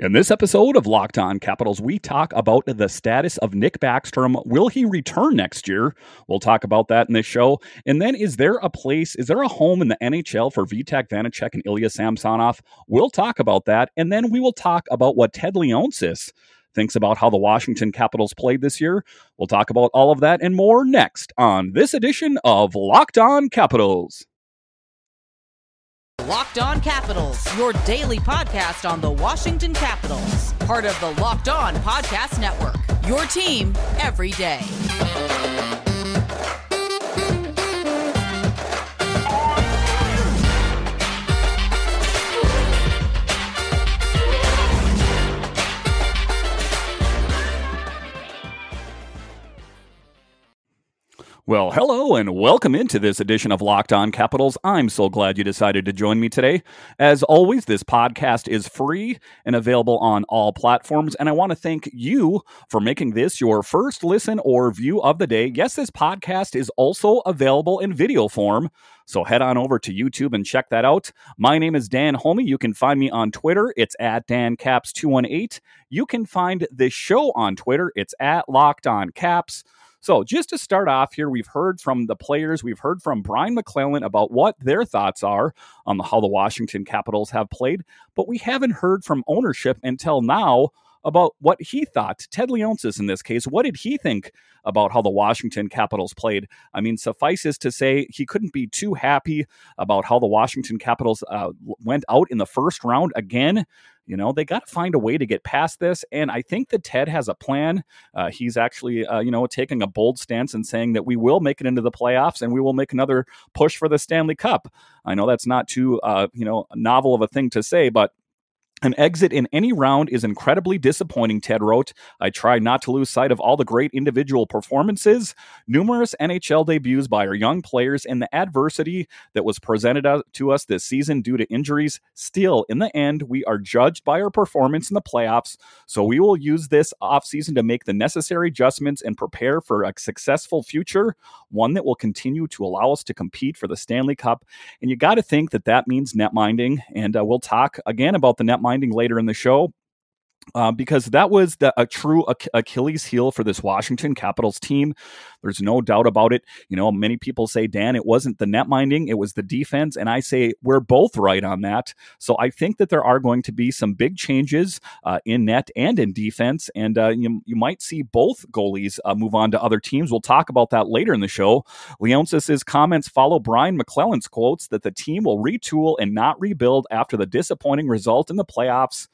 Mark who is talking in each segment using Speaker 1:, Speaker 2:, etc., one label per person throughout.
Speaker 1: In this episode of Locked On Capitals, we talk about the status of Nick Backstrom. Will he return next year? We'll talk about that in this show. And then, is there a place, is there a home in the NHL for Vitek Vanecek and Ilya Samsonov? We'll talk about that. And then we will talk about what Ted Leonsis thinks about how the Washington Capitals played this year. We'll talk about all of that and more next on this edition of Locked On Capitals.
Speaker 2: Locked On Capitals, your daily podcast on the Washington Capitals, part of the Locked On Podcast Network. Your team every day.
Speaker 1: Well, hello and welcome into this edition of Locked On Capitals. I'm so glad you decided to join me today. As always, this podcast is free and available on all platforms. And I want to thank you for making this your first listen or view of the day. Yes, this podcast is also available in video form. So head on over to YouTube and check that out. My name is Dan Holme. You can find me on Twitter. It's at DanCaps218. You can find this show on Twitter. It's at Locked On Caps. So, just to start off here, we've heard from the players, we've heard from Brian MacLellan about what their thoughts are on how the Washington Capitals have played, but we haven't heard from ownership until now about what he thought. Ted Leonsis, in this case, what did he think about how the Washington Capitals played? I mean, suffices to say he couldn't be too happy about how the Washington Capitals uh, went out in the first round again. You know, they got to find a way to get past this. And I think that Ted has a plan. Uh, he's actually, uh, you know, taking a bold stance and saying that we will make it into the playoffs and we will make another push for the Stanley Cup. I know that's not too, uh, you know, novel of a thing to say, but an exit in any round is incredibly disappointing, Ted wrote. I try not to lose sight of all the great individual performances, numerous NHL debuts by our young players, and the adversity that was presented to us this season due to injuries. Still, in the end, we are judged by our performance in the playoffs, so we will use this offseason to make the necessary adjustments and prepare for a successful future, one that will continue to allow us to compete for the Stanley Cup. And you got to think that that means net minding, and uh, we'll talk again about the net later in the show. Uh, because that was the, a true Achilles heel for this Washington Capitals team. There's no doubt about it. You know, many people say, Dan, it wasn't the net minding, it was the defense. And I say we're both right on that. So I think that there are going to be some big changes uh, in net and in defense. And uh, you, you might see both goalies uh, move on to other teams. We'll talk about that later in the show. Leonsis' comments follow Brian MacLellan's quotes that the team will retool and not rebuild after the disappointing result in the playoffs.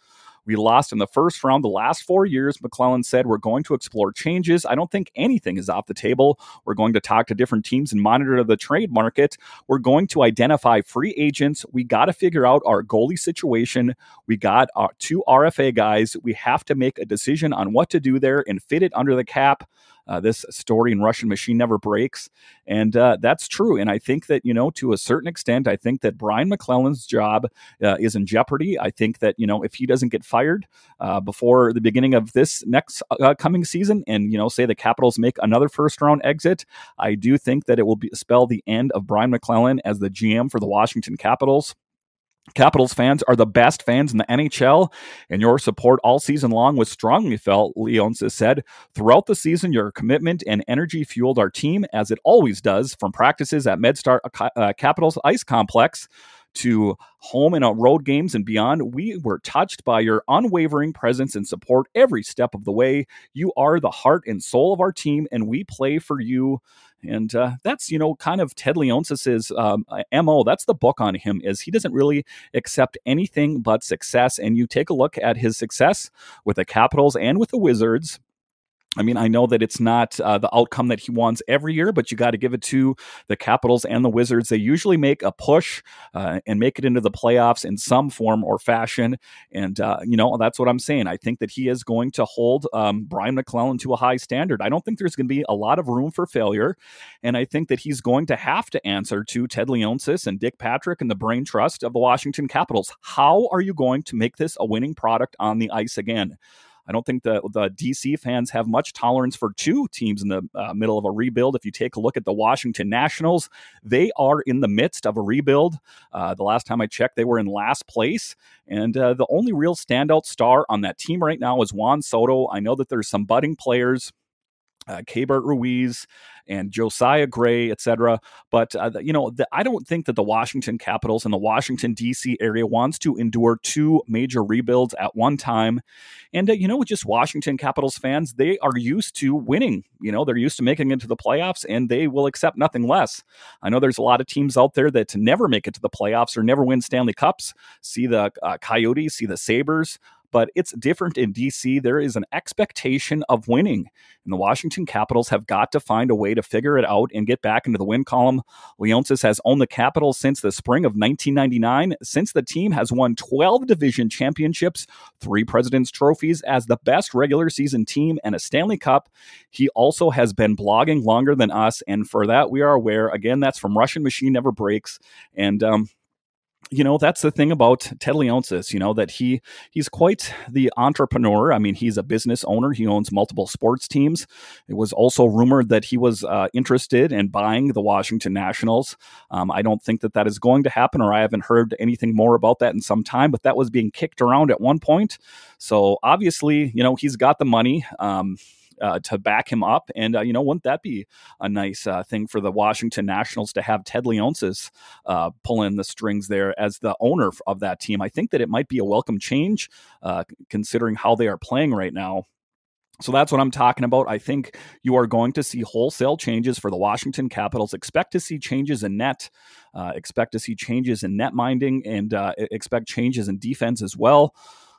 Speaker 1: We lost in the first round the last four years. MacLellan said, We're going to explore changes. I don't think anything is off the table. We're going to talk to different teams and monitor the trade market. We're going to identify free agents. We got to figure out our goalie situation. We got our two RFA guys. We have to make a decision on what to do there and fit it under the cap. Uh, this story in Russian machine never breaks. And uh, that's true. And I think that, you know, to a certain extent, I think that Brian MacLellan's job uh, is in jeopardy. I think that, you know, if he doesn't get fired uh, before the beginning of this next uh, coming season and, you know, say the Capitals make another first round exit, I do think that it will be, spell the end of Brian McClellan as the GM for the Washington Capitals. Capitals fans are the best fans in the NHL, and your support all season long was strongly felt, Leonsis said. Throughout the season, your commitment and energy fueled our team, as it always does, from practices at MedStar uh, Capitals Ice Complex to home and road games and beyond. We were touched by your unwavering presence and support every step of the way. You are the heart and soul of our team, and we play for you and uh, that's you know kind of Ted Leonsis's um, mo. That's the book on him is he doesn't really accept anything but success. And you take a look at his success with the Capitals and with the Wizards. I mean, I know that it's not uh, the outcome that he wants every year, but you got to give it to the Capitals and the Wizards. They usually make a push uh, and make it into the playoffs in some form or fashion. And, uh, you know, that's what I'm saying. I think that he is going to hold um, Brian MacLellan to a high standard. I don't think there's going to be a lot of room for failure. And I think that he's going to have to answer to Ted Leonsis and Dick Patrick and the brain trust of the Washington Capitals. How are you going to make this a winning product on the ice again? I don't think the, the DC fans have much tolerance for two teams in the uh, middle of a rebuild. If you take a look at the Washington Nationals, they are in the midst of a rebuild. Uh, the last time I checked, they were in last place. And uh, the only real standout star on that team right now is Juan Soto. I know that there's some budding players uh, Keibert Ruiz and Josiah Gray, etc. But uh, you know, the, I don't think that the Washington Capitals and the Washington D.C. area wants to endure two major rebuilds at one time. And uh, you know, just Washington Capitals fans, they are used to winning. You know, they're used to making it to the playoffs, and they will accept nothing less. I know there's a lot of teams out there that never make it to the playoffs or never win Stanley Cups. See the uh, Coyotes, see the Sabres but it's different in DC. There is an expectation of winning, and the Washington Capitals have got to find a way to figure it out and get back into the win column. Leonsis has owned the Capitals since the spring of 1999. Since the team has won 12 division championships, three President's trophies as the best regular season team, and a Stanley Cup. He also has been blogging longer than us, and for that we are aware. Again, that's from Russian Machine Never Breaks, and um, you know that's the thing about Ted Leonsis, you know that he he's quite the entrepreneur. I mean, he's a business owner. He owns multiple sports teams. It was also rumored that he was uh, interested in buying the Washington Nationals. Um, I don't think that that is going to happen, or I haven't heard anything more about that in some time. But that was being kicked around at one point. So obviously, you know, he's got the money. Um, uh, to back him up. And, uh, you know, wouldn't that be a nice uh, thing for the Washington Nationals to have Ted Leonsis uh, pull in the strings there as the owner of that team? I think that it might be a welcome change uh, considering how they are playing right now. So that's what I'm talking about. I think you are going to see wholesale changes for the Washington Capitals. Expect to see changes in net, uh, expect to see changes in net minding, and uh, expect changes in defense as well.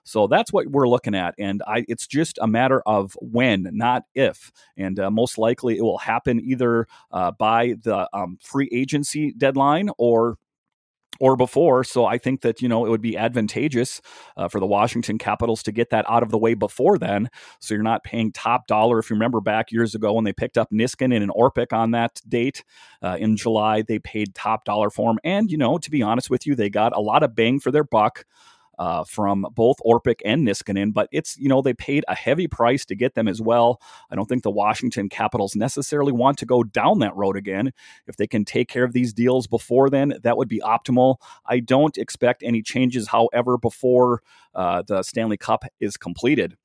Speaker 1: So that's what we're looking at, and I, it's just a matter of when, not if. And uh, most likely, it will happen either uh, by the um, free agency deadline or or before. So I think that, you know, it would be advantageous uh, for the Washington Capitals to get that out of the way before then. So you're not paying top dollar. If you remember back years ago when they picked up Niskanen and an Orpik on that date uh, in July, they paid top dollar for him. And, you know, to be honest with you, they got a lot of bang for their buck uh, from both Orpik and Niskanen, but it's, you know, they paid a heavy price to get them as well. I don't think the Washington Capitals necessarily want to go down that road again. If they can take care of these deals before then, that would be optimal. I don't expect any changes, however, before uh, the Stanley Cup is completed.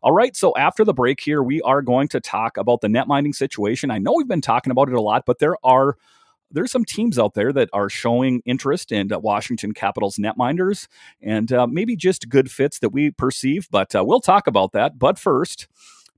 Speaker 1: All right, so after the break here, we are going to talk about the net minding situation. I know we've been talking about it a lot, but there are there's some teams out there that are showing interest in uh, Washington Capitals netminders and uh, maybe just good fits that we perceive, but uh, we'll talk about that. But first,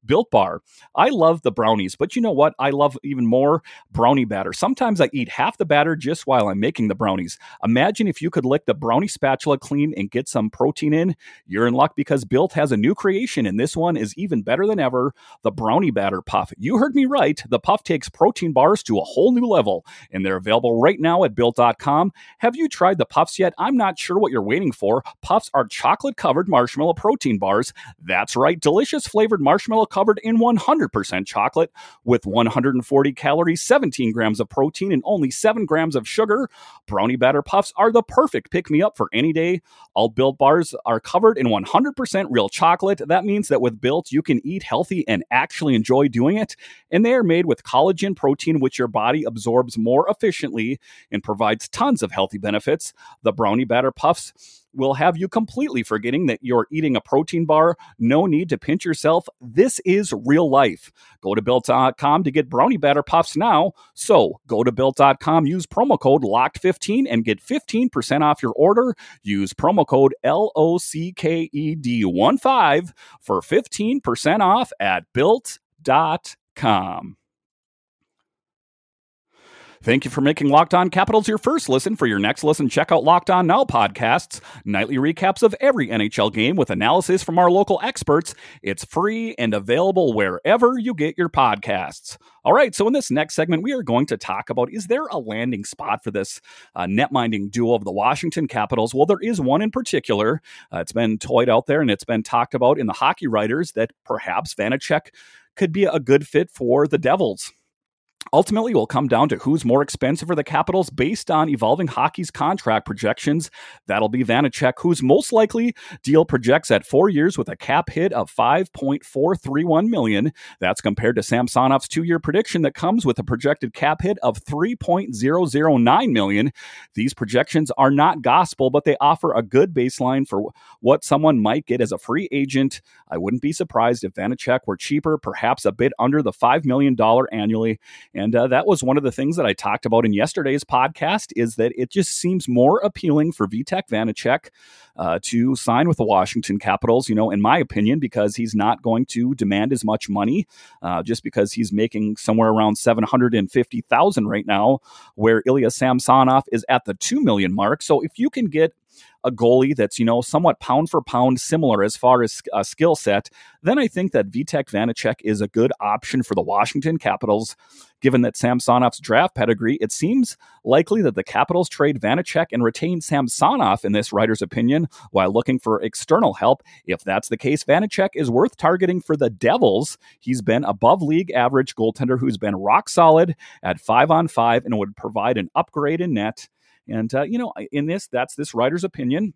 Speaker 1: Built Bar. I love the brownies, but you know what? I love even more brownie batter. Sometimes I eat half the batter just while I'm making the brownies. Imagine if you could lick the brownie spatula clean and get some protein in. You're in luck because Built has a new creation, and this one is even better than ever the Brownie Batter Puff. You heard me right. The Puff takes protein bars to a whole new level, and they're available right now at Built.com. Have you tried the Puffs yet? I'm not sure what you're waiting for. Puffs are chocolate covered marshmallow protein bars. That's right, delicious flavored marshmallow covered in 100% chocolate with 140 calories, 17 grams of protein, and only 7 grams of sugar. Brownie batter puffs are the perfect pick me up for any day. All Built bars are covered in 100% real chocolate. That means that with Built, you can eat healthy and actually enjoy doing it. And they are made with collagen protein, which your body absorbs more efficiently and provides tons of healthy benefits. The brownie batter puffs will have you completely forgetting that you're eating a protein bar. No need to pinch yourself. This is real life. Go to built.com to get brownie batter puffs now. So go to built.com, use promo code LOCKED15 and get 15% off your order. Use promo code L O C K E D 1 5 for 15% off at built.com. Thank you for making Locked On Capitals your first listen. For your next listen, check out Locked On Now podcasts, nightly recaps of every NHL game with analysis from our local experts. It's free and available wherever you get your podcasts. All right, so in this next segment, we are going to talk about is there a landing spot for this uh, net-minding duo of the Washington Capitals? Well, there is one in particular. Uh, it's been toyed out there and it's been talked about in the hockey writers that perhaps Vanecek could be a good fit for the Devils. Ultimately, will come down to who's more expensive for the Capitals based on evolving hockey's contract projections. That'll be Vanecek, whose most likely deal projects at four years with a cap hit of 5.431 million. That's compared to Samsonov's two-year prediction that comes with a projected cap hit of 3.009 million. These projections are not gospel, but they offer a good baseline for what someone might get as a free agent. I wouldn't be surprised if Vanecek were cheaper, perhaps a bit under the $5 million annually. And uh, that was one of the things that I talked about in yesterday's podcast is that it just seems more appealing for Vitek Vanecek uh, to sign with the Washington Capitals, you know, in my opinion, because he's not going to demand as much money uh, just because he's making somewhere around 750,000 right now, where Ilya Samsonov is at the 2 million mark. So if you can get a goalie that's, you know, somewhat pound for pound similar as far as a skill set, then I think that Vitek Vanecek is a good option for the Washington Capitals. Given that Samsonov's draft pedigree, it seems likely that the Capitals trade Vanecek and retain Samsonov in this writer's opinion while looking for external help. If that's the case, Vanecek is worth targeting for the Devils. He's been above league average goaltender who's been rock solid at five on five and would provide an upgrade in net. And, uh, you know, in this, that's this writer's opinion.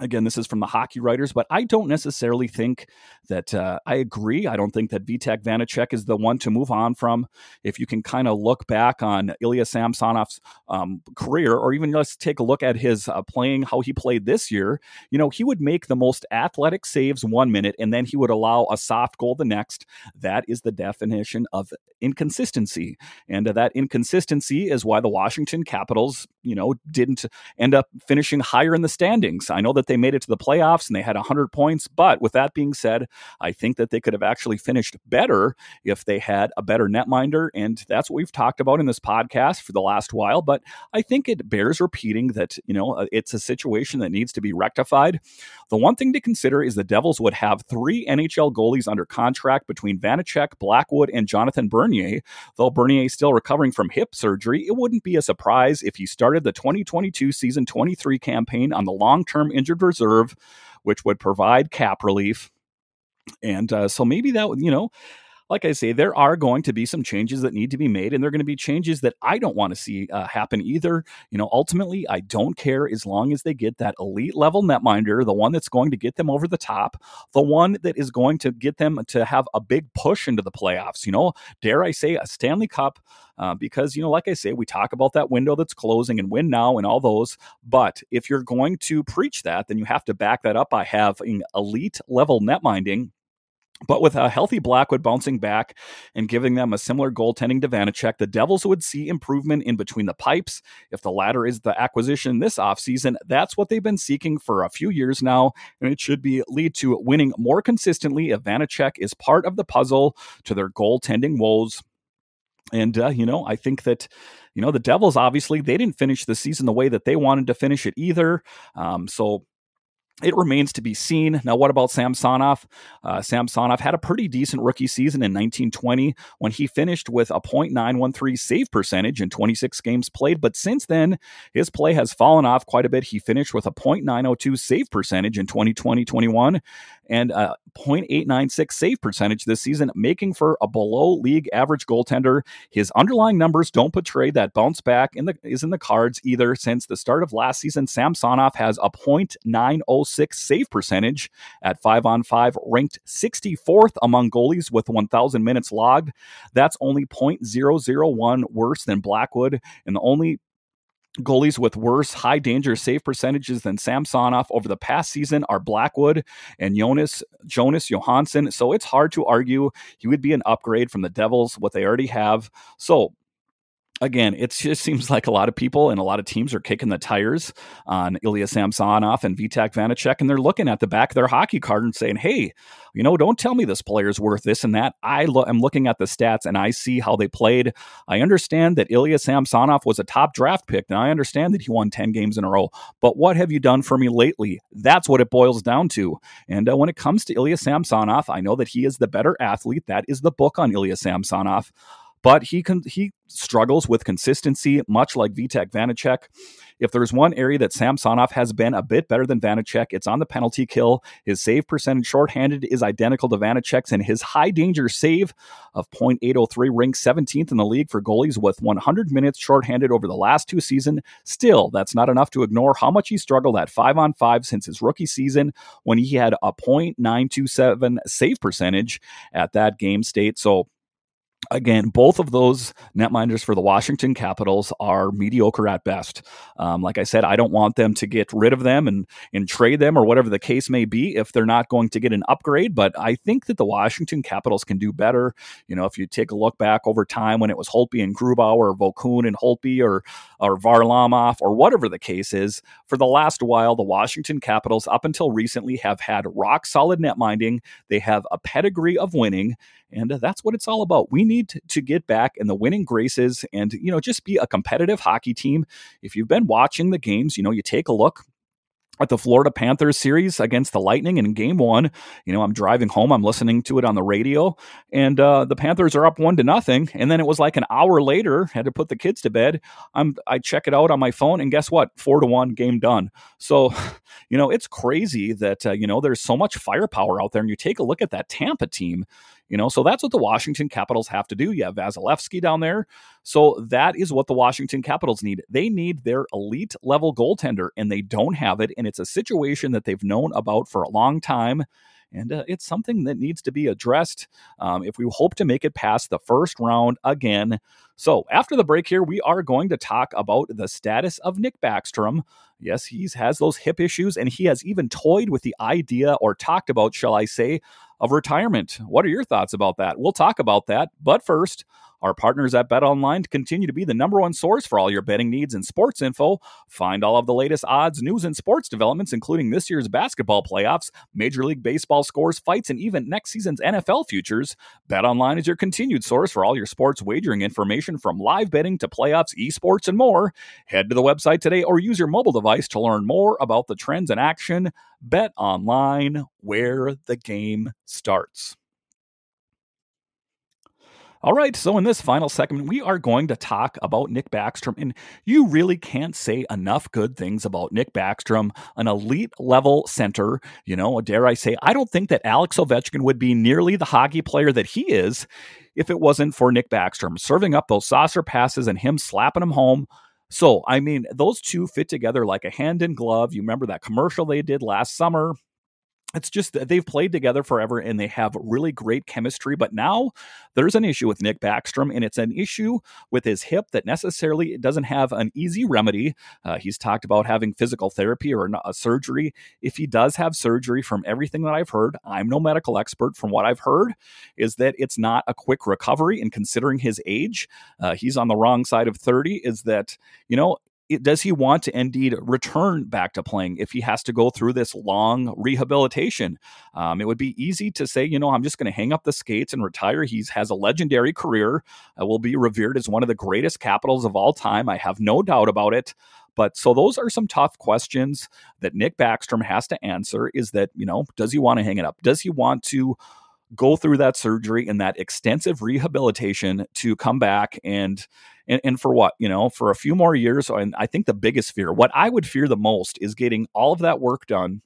Speaker 1: Again, this is from the hockey writers, but I don't necessarily think that uh, I agree. I don't think that Vitek Vanecek is the one to move on from. If you can kind of look back on Ilya Samsonov's um, career, or even let's take a look at his uh, playing, how he played this year, you know, he would make the most athletic saves one minute and then he would allow a soft goal the next. That is the definition of inconsistency. And uh, that inconsistency is why the Washington Capitals, you know, didn't end up finishing higher in the standings. I know that that they made it to the playoffs and they had 100 points. But with that being said, I think that they could have actually finished better if they had a better netminder. And that's what we've talked about in this podcast for the last while. But I think it bears repeating that, you know, uh, it's a situation that needs to be rectified. The one thing to consider is the Devils would have three NHL goalies under contract between Vanecek, Blackwood, and Jonathan Bernier. Though Bernier is still recovering from hip surgery, it wouldn't be a surprise if he started the 2022 season 23 campaign on the long term injury reserve, which would provide cap relief. And uh, so maybe that, would you know, like I say, there are going to be some changes that need to be made, and they're going to be changes that I don't want to see uh, happen either. You know, ultimately, I don't care as long as they get that elite level netminder, the one that's going to get them over the top, the one that is going to get them to have a big push into the playoffs. You know, dare I say, a Stanley Cup, uh, because, you know, like I say, we talk about that window that's closing and win now and all those. But if you're going to preach that, then you have to back that up by having elite level netminding but with a healthy Blackwood bouncing back and giving them a similar goaltending to Vanecek, the Devils would see improvement in between the pipes. If the latter is the acquisition this offseason, that's what they've been seeking for a few years now, and it should be lead to winning more consistently if Vanecek is part of the puzzle to their goaltending woes. And, uh, you know, I think that, you know, the Devils obviously, they didn't finish the season the way that they wanted to finish it either. Um, so, it remains to be seen. Now, what about Samsonov? Uh, Samsonov had a pretty decent rookie season in 1920 when he finished with a .913 save percentage in 26 games played. But since then, his play has fallen off quite a bit. He finished with a .902 save percentage in 2020-21 and a .896 save percentage this season, making for a below league average goaltender. His underlying numbers don't portray that bounce back in the is in the cards either. Since the start of last season, Samsonov has a .906 save percentage at five on five, ranked 64th among goalies with 1,000 minutes logged. That's only .001 worse than Blackwood, and the only Goalies with worse high danger save percentages than Samsonov over the past season are Blackwood and Jonas Jonas Johansson. So it's hard to argue he would be an upgrade from the Devils, what they already have. So again, it just seems like a lot of people and a lot of teams are kicking the tires on Ilya Samsonov and Vitek Vanecek, and they're looking at the back of their hockey card and saying, "Hey, you know, don't tell me this player's worth this and that. I lo- am looking at the stats and I see how they played. I understand that Ilya Samsonov was a top draft pick, and I understand that he won ten games in a row. But what have you done for me lately? That's what it boils down to. And uh, when it comes to Ilya Samsonov, I know that he is the better athlete. That is the book on Ilya Samsonov." But he can he struggles with consistency, much like Vitek Vanecek. If there's one area that Samsonov has been a bit better than Vanecek, it's on the penalty kill. His save percentage shorthanded is identical to Vanecek's, and his high danger save of .803 ranks 17th in the league for goalies with 100 minutes shorthanded over the last two seasons. Still, that's not enough to ignore how much he struggled at five on five since his rookie season when he had a .927 save percentage at that game state. So again, both of those netminders for the Washington Capitals are mediocre at best. Um, like I said, I don't want them to get rid of them and, and trade them or whatever the case may be if they're not going to get an upgrade. But I think that the Washington Capitals can do better. You know, if you take a look back over time when it was Holtby and Grubauer or Vokoun and Holtby or, or Varlamov or whatever the case is, for the last while, the Washington Capitals, up until recently, have had rock solid net minding. They have a pedigree of winning. And that's what it's all about. We need to get back in the winning graces and, you know, just be a competitive hockey team. If you've been watching the games, you know, you take a look at the Florida Panthers series against the Lightning in game one. You know, I'm driving home, I'm listening to it on the radio, and uh, the Panthers are up one to nothing. And then it was like an hour later, had to put the kids to bed. I'm I check it out on my phone, and guess what? Four to one, game done. So, you know, it's crazy that uh, you know there's so much firepower out there, and you take a look at that Tampa team. You know, so that's what the Washington Capitals have to do. You have Vasilevskiy down there. So that is what the Washington Capitals need. They need their elite level goaltender, and they don't have it. And it's a situation that they've known about for a long time. And uh, it's something that needs to be addressed um, if we hope to make it past the first round again. So, after the break here, we are going to talk about the status of Nick Backstrom. Yes, he has those hip issues, and he has even toyed with the idea, or talked about, shall I say, of retirement. What are your thoughts about that? We'll talk about that. But first, our partners at Bet Online continue to be the number one source for all your betting needs and sports info. Find all of the latest odds, news, and sports developments, including this year's basketball playoffs, Major League Baseball scores, fights, and even next season's NFL futures. Bet Online is your continued source for all your sports wagering information from live betting to playoffs, esports, and more. Head to the website today or use your mobile device to learn more about the trends in action. Bet Online, where the game starts. All right, so in this final segment, we are going to talk about Nick Backstrom. And you really can't say enough good things about Nick Backstrom, an elite level center. You know, dare I say, I don't think that Alex Ovechkin would be nearly the hockey player that he is if it wasn't for Nick Backstrom serving up those saucer passes and him slapping them home. So, I mean, those two fit together like a hand in glove. You remember that commercial they did last summer it's just they've played together forever and they have really great chemistry. But now there's an issue with Nick Backstrom, and it's an issue with his hip that necessarily doesn't have an easy remedy. Uh, he's talked about having physical therapy or a surgery. If he does have surgery, from everything that I've heard, I'm no medical expert. From what I've heard, is that it's not a quick recovery. And considering his age, uh, he's on the wrong side of 30. Is that you know does he want to indeed return back to playing if he has to go through this long rehabilitation? Um, it would be easy to say, you know, I'm just going to hang up the skates and retire. He has a legendary career, uh, will be revered as one of the greatest capitals of all time. I have no doubt about it. But so those are some tough questions that Nick Backstrom has to answer is that, you know, does he want to hang it up? Does he want to go through that surgery and that extensive rehabilitation to come back and and, and for what? You know for a few more years and i think the biggest fear what i would fear the most is getting all of that work done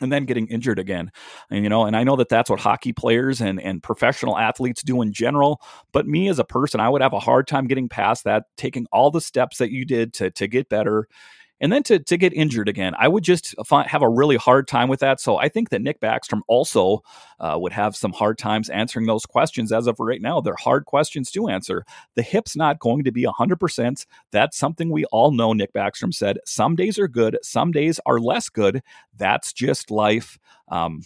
Speaker 1: and then getting injured again. And you know and i know that that's what hockey players and and professional athletes do in general but me as a person i would have a hard time getting past that taking all the steps that you did to to get better and then to to get injured again. I would just find, have a really hard time with that. So I think that Nick Backstrom also uh, would have some hard times answering those questions. As of right now, they're hard questions to answer. The hip's not going to be hundred percent. That's something we all know. Nick Backstrom said, "Some days are good, some days are less good. That's just life." Um,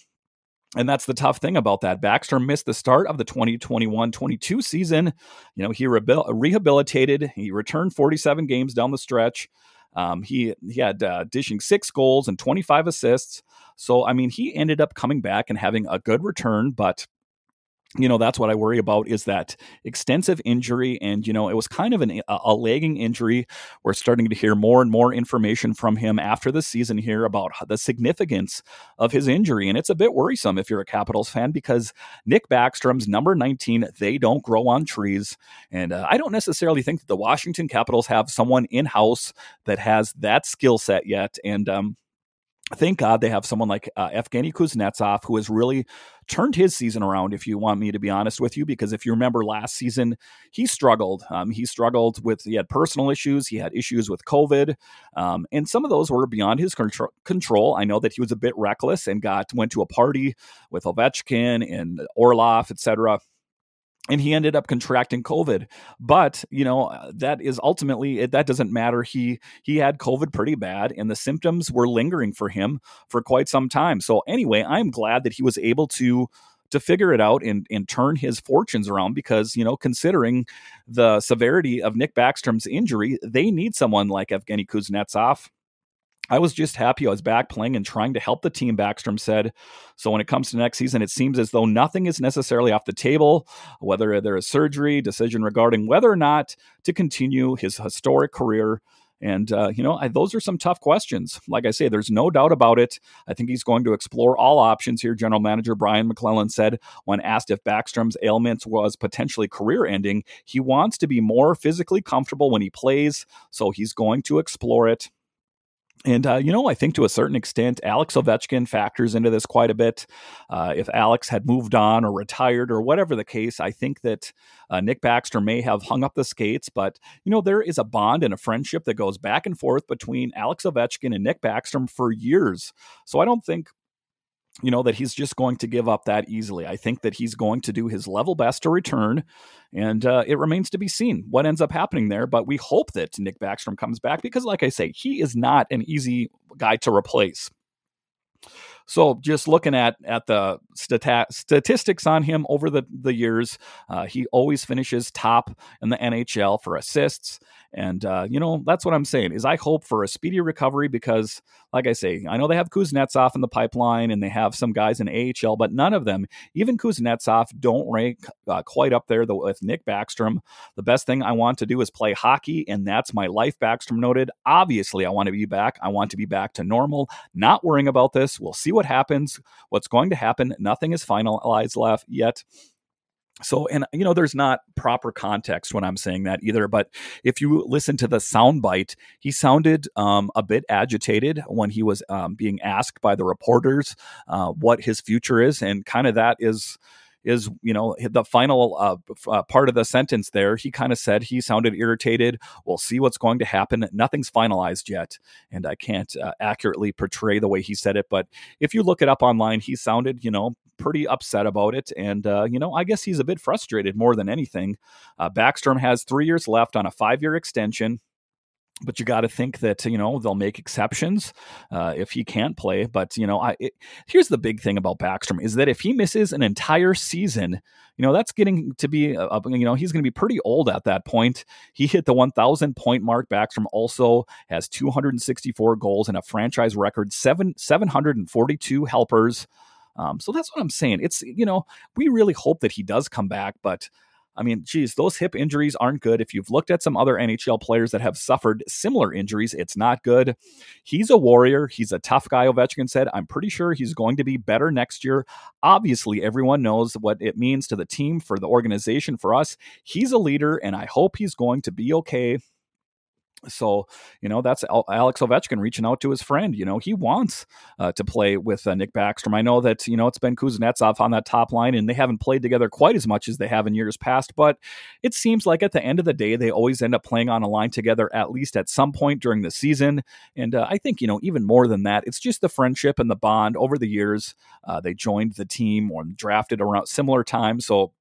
Speaker 1: and that's the tough thing about that. Backstrom missed the start of the 2021 22 season. You know, he rehabilitated, he returned 47 games down the stretch. Um, he he had uh, dishing six goals and 25 assists. So I mean, he ended up coming back and having a good return, but you know that's what i worry about is that extensive injury and you know it was kind of an, a lagging injury. We're starting to hear more and more information from him after the season here about the significance of his injury. And it's a bit worrisome if you're a capitals fan because nick backstrom's number 19 they don't grow on trees. And uh, i don't necessarily think that the washington capitals have someone in-house that has that skill set yet. And um, thank God they have someone like uh, Evgeny Kuznetsov who has really turned his season around. If you want me to be honest with you, because if you remember last season, he struggled. Um, he struggled with he had personal issues. He had issues with COVID, um, and some of those were beyond his control. I know that he was a bit reckless and got went to a party with Ovechkin and Orlov, etc and he ended up contracting covid. But you know that is ultimately that doesn't matter. He he had covid pretty bad and the symptoms were lingering for him for quite some time. So anyway i'm glad that he was able to to figure it out and, and turn his fortunes around because, you know, considering the severity of Nick Backstrom's injury, they need someone like Evgeny Kuznetsov I was just happy I was back playing and trying to help the team, Backstrom said. So when it comes to next season, it seems as though nothing is necessarily off the table, whether there is surgery, decision regarding whether or not to continue his historic career. And, uh, you know, I, those are some tough questions. Like I say, there's no doubt about it. I think he's going to explore all options here, General Manager Brian MacLellan said when asked if Backstrom's ailments was potentially career ending. He wants to be more physically comfortable when he plays, so he's going to explore it. And, uh, you know, I think to a certain extent, Alex Ovechkin factors into this quite a bit. Uh, if Alex had moved on or retired or whatever the case, I think that uh, Nick Backstrom may have hung up the skates. But, you know, there is a bond and a friendship that goes back and forth between Alex Ovechkin and Nick Backstrom for years. So I don't think you know that he's just going to give up that easily. I think that he's going to do his level best to return, and uh, it remains to be seen what ends up happening there. But we hope that Nick Backstrom comes back because, like I say, he is not an easy guy to replace. So just looking at at the stata- statistics on him over the the years, uh, he always finishes top in the NHL for assists. And uh, you know that's what I'm saying is I hope for a speedy recovery because, like I say, I know they have Kuznetsov in the pipeline and they have some guys in AHL, but none of them, even Kuznetsov, don't rank uh, quite up there with Nick Backstrom. The best thing I want to do is play hockey, and that's my life. Backstrom noted. Obviously, I want to be back. I want to be back to normal. Not worrying about this. We'll see what happens. What's going to happen? Nothing is finalized left yet so and you know there's not proper context when i'm saying that either but if you listen to the soundbite he sounded um, a bit agitated when he was um, being asked by the reporters uh, what his future is and kind of that is is you know the final uh, uh, part of the sentence there he kind of said he sounded irritated. We'll see what's going to happen. Nothing's finalized yet. And i can't uh, accurately portray the way he said it but if you look it up online he sounded you know pretty upset about it. And uh, you know i guess he's a bit frustrated more than anything. Uh, backstrom has three years left on a five year extension but you got to think that you know they'll make exceptions uh, if he can't play. But you know, I it, here's the big thing about Backstrom is that if he misses an entire season, you know that's getting to be uh, you know he's going to be pretty old at that point. He hit the 1,000 point mark. Backstrom also has 264 goals and a franchise record seven 742 helpers. Um, so that's what I'm saying. It's you know we really hope that he does come back, but I mean, geez, those hip injuries aren't good. If you've looked at some other NHL players that have suffered similar injuries, it's not good. He's a warrior. He's a tough guy, Ovechkin said. I'm pretty sure he's going to be better next year. Obviously, everyone knows what it means to the team, for the organization, for us. He's a leader, and I hope he's going to be okay. So, you know, that's Alex Ovechkin reaching out to his friend. You know, he wants uh, to play with uh, Nick Backstrom. I know that, you know, it's been Kuznetsov on that top line and they haven't played together quite as much as they have in years past, but it seems like at the end of the day, they always end up playing on a line together at least at some point during the season. And uh, I think, you know, even more than that, it's just the friendship and the bond over the years. Uh, they joined the team or drafted around similar times. So,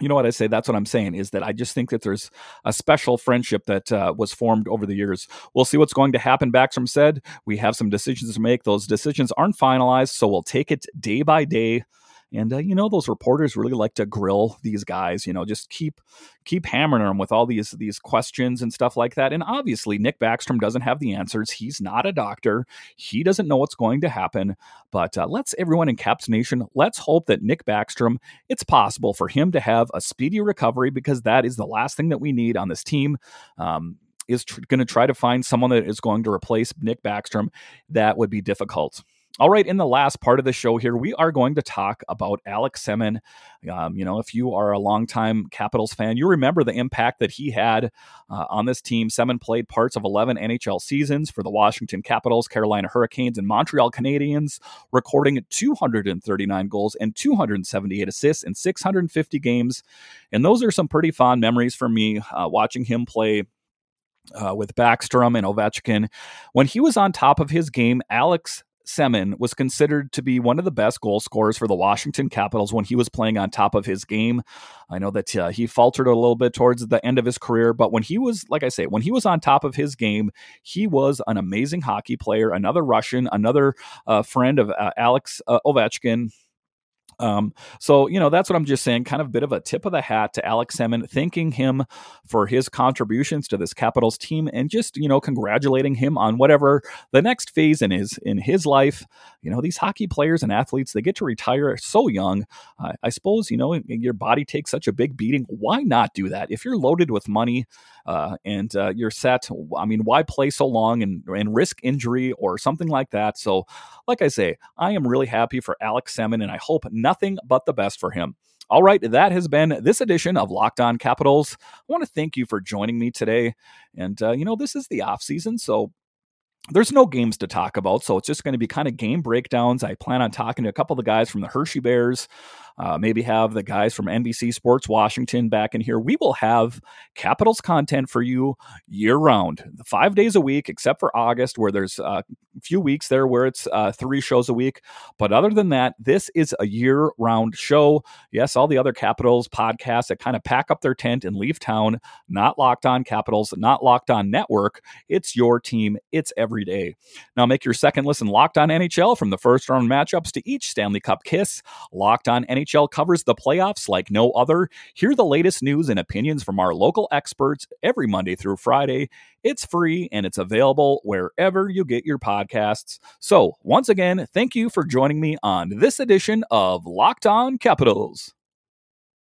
Speaker 1: you know what I say? That's what I'm saying is that I just think that there's a special friendship that uh, was formed over the years. We'll see what's going to happen. Backstrom said we have some decisions to make. Those decisions aren't finalized, so we'll take it day by day. And uh, you know those reporters really like to grill these guys. You know, just keep keep hammering them with all these these questions and stuff like that. And obviously, Nick Backstrom doesn't have the answers. He's not a doctor. He doesn't know what's going to happen. But uh, let's everyone in Caps Nation, let's hope that Nick Backstrom, it's possible for him to have a speedy recovery because that is the last thing that we need on this team. Um, is tr- going to try to find someone that is going to replace Nick Backstrom. That would be difficult. All right, in the last part of the show here, we are going to talk about Alex Semin. Um, you know, if you are a longtime Capitals fan, you remember the impact that he had uh, on this team. Semin played parts of 11 NHL seasons for the Washington Capitals, Carolina Hurricanes, and Montreal Canadiens, recording 239 goals and 278 assists in 650 games. And those are some pretty fond memories for me uh, watching him play uh, with Backstrom and Ovechkin. When he was on top of his game, Alex Semin was considered to be one of the best goal scorers for the Washington Capitals when he was playing on top of his game. I know that uh, he faltered a little bit towards the end of his career, but when he was, like I say, when he was on top of his game, he was an amazing hockey player. Another Russian, another uh, friend of uh, Alex uh, Ovechkin. Um, so, you know, that's what I'm just saying. Kind of a bit of a tip of the hat to Alex Semin, thanking him for his contributions to this Capitals team and just, you know, congratulating him on whatever the next phase in his in his life. You know, these hockey players and athletes, they get to retire so young. I suppose, you know, your body takes such a big beating. Why not do that? If you're loaded with money uh, and uh, you're set, I mean, why play so long and, and risk injury or something like that? So, like I say, I am really happy for Alex Semin and I hope nothing but the best for him. All right, that has been this edition of Locked On Capitals. I want to thank you for joining me today. And, uh, you know, this is the off season, so there's no games to talk about, so it's just going to be kind of game breakdowns. I plan on talking to a couple of the guys from the Hershey Bears, uh, maybe have the guys from NBC Sports Washington back in here. We will have Capitals content for you year round, five days a week, except for August, where there's a few weeks there where it's uh, three shows a week. But other than that, this is a year round show. Yes, all the other Capitals podcasts that kind of pack up their tent and leave town, not locked on Capitals, not locked on network. It's your team, it's every day. Now make your second listen locked on NHL from the first round matchups to each Stanley Cup kiss. Locked on NHL NHL covers the playoffs like no other. Hear the latest news and opinions from our local experts every Monday through Friday. It's free and it's available wherever you get your podcasts. So, once again, thank you for joining me on this edition of Locked On Capitals.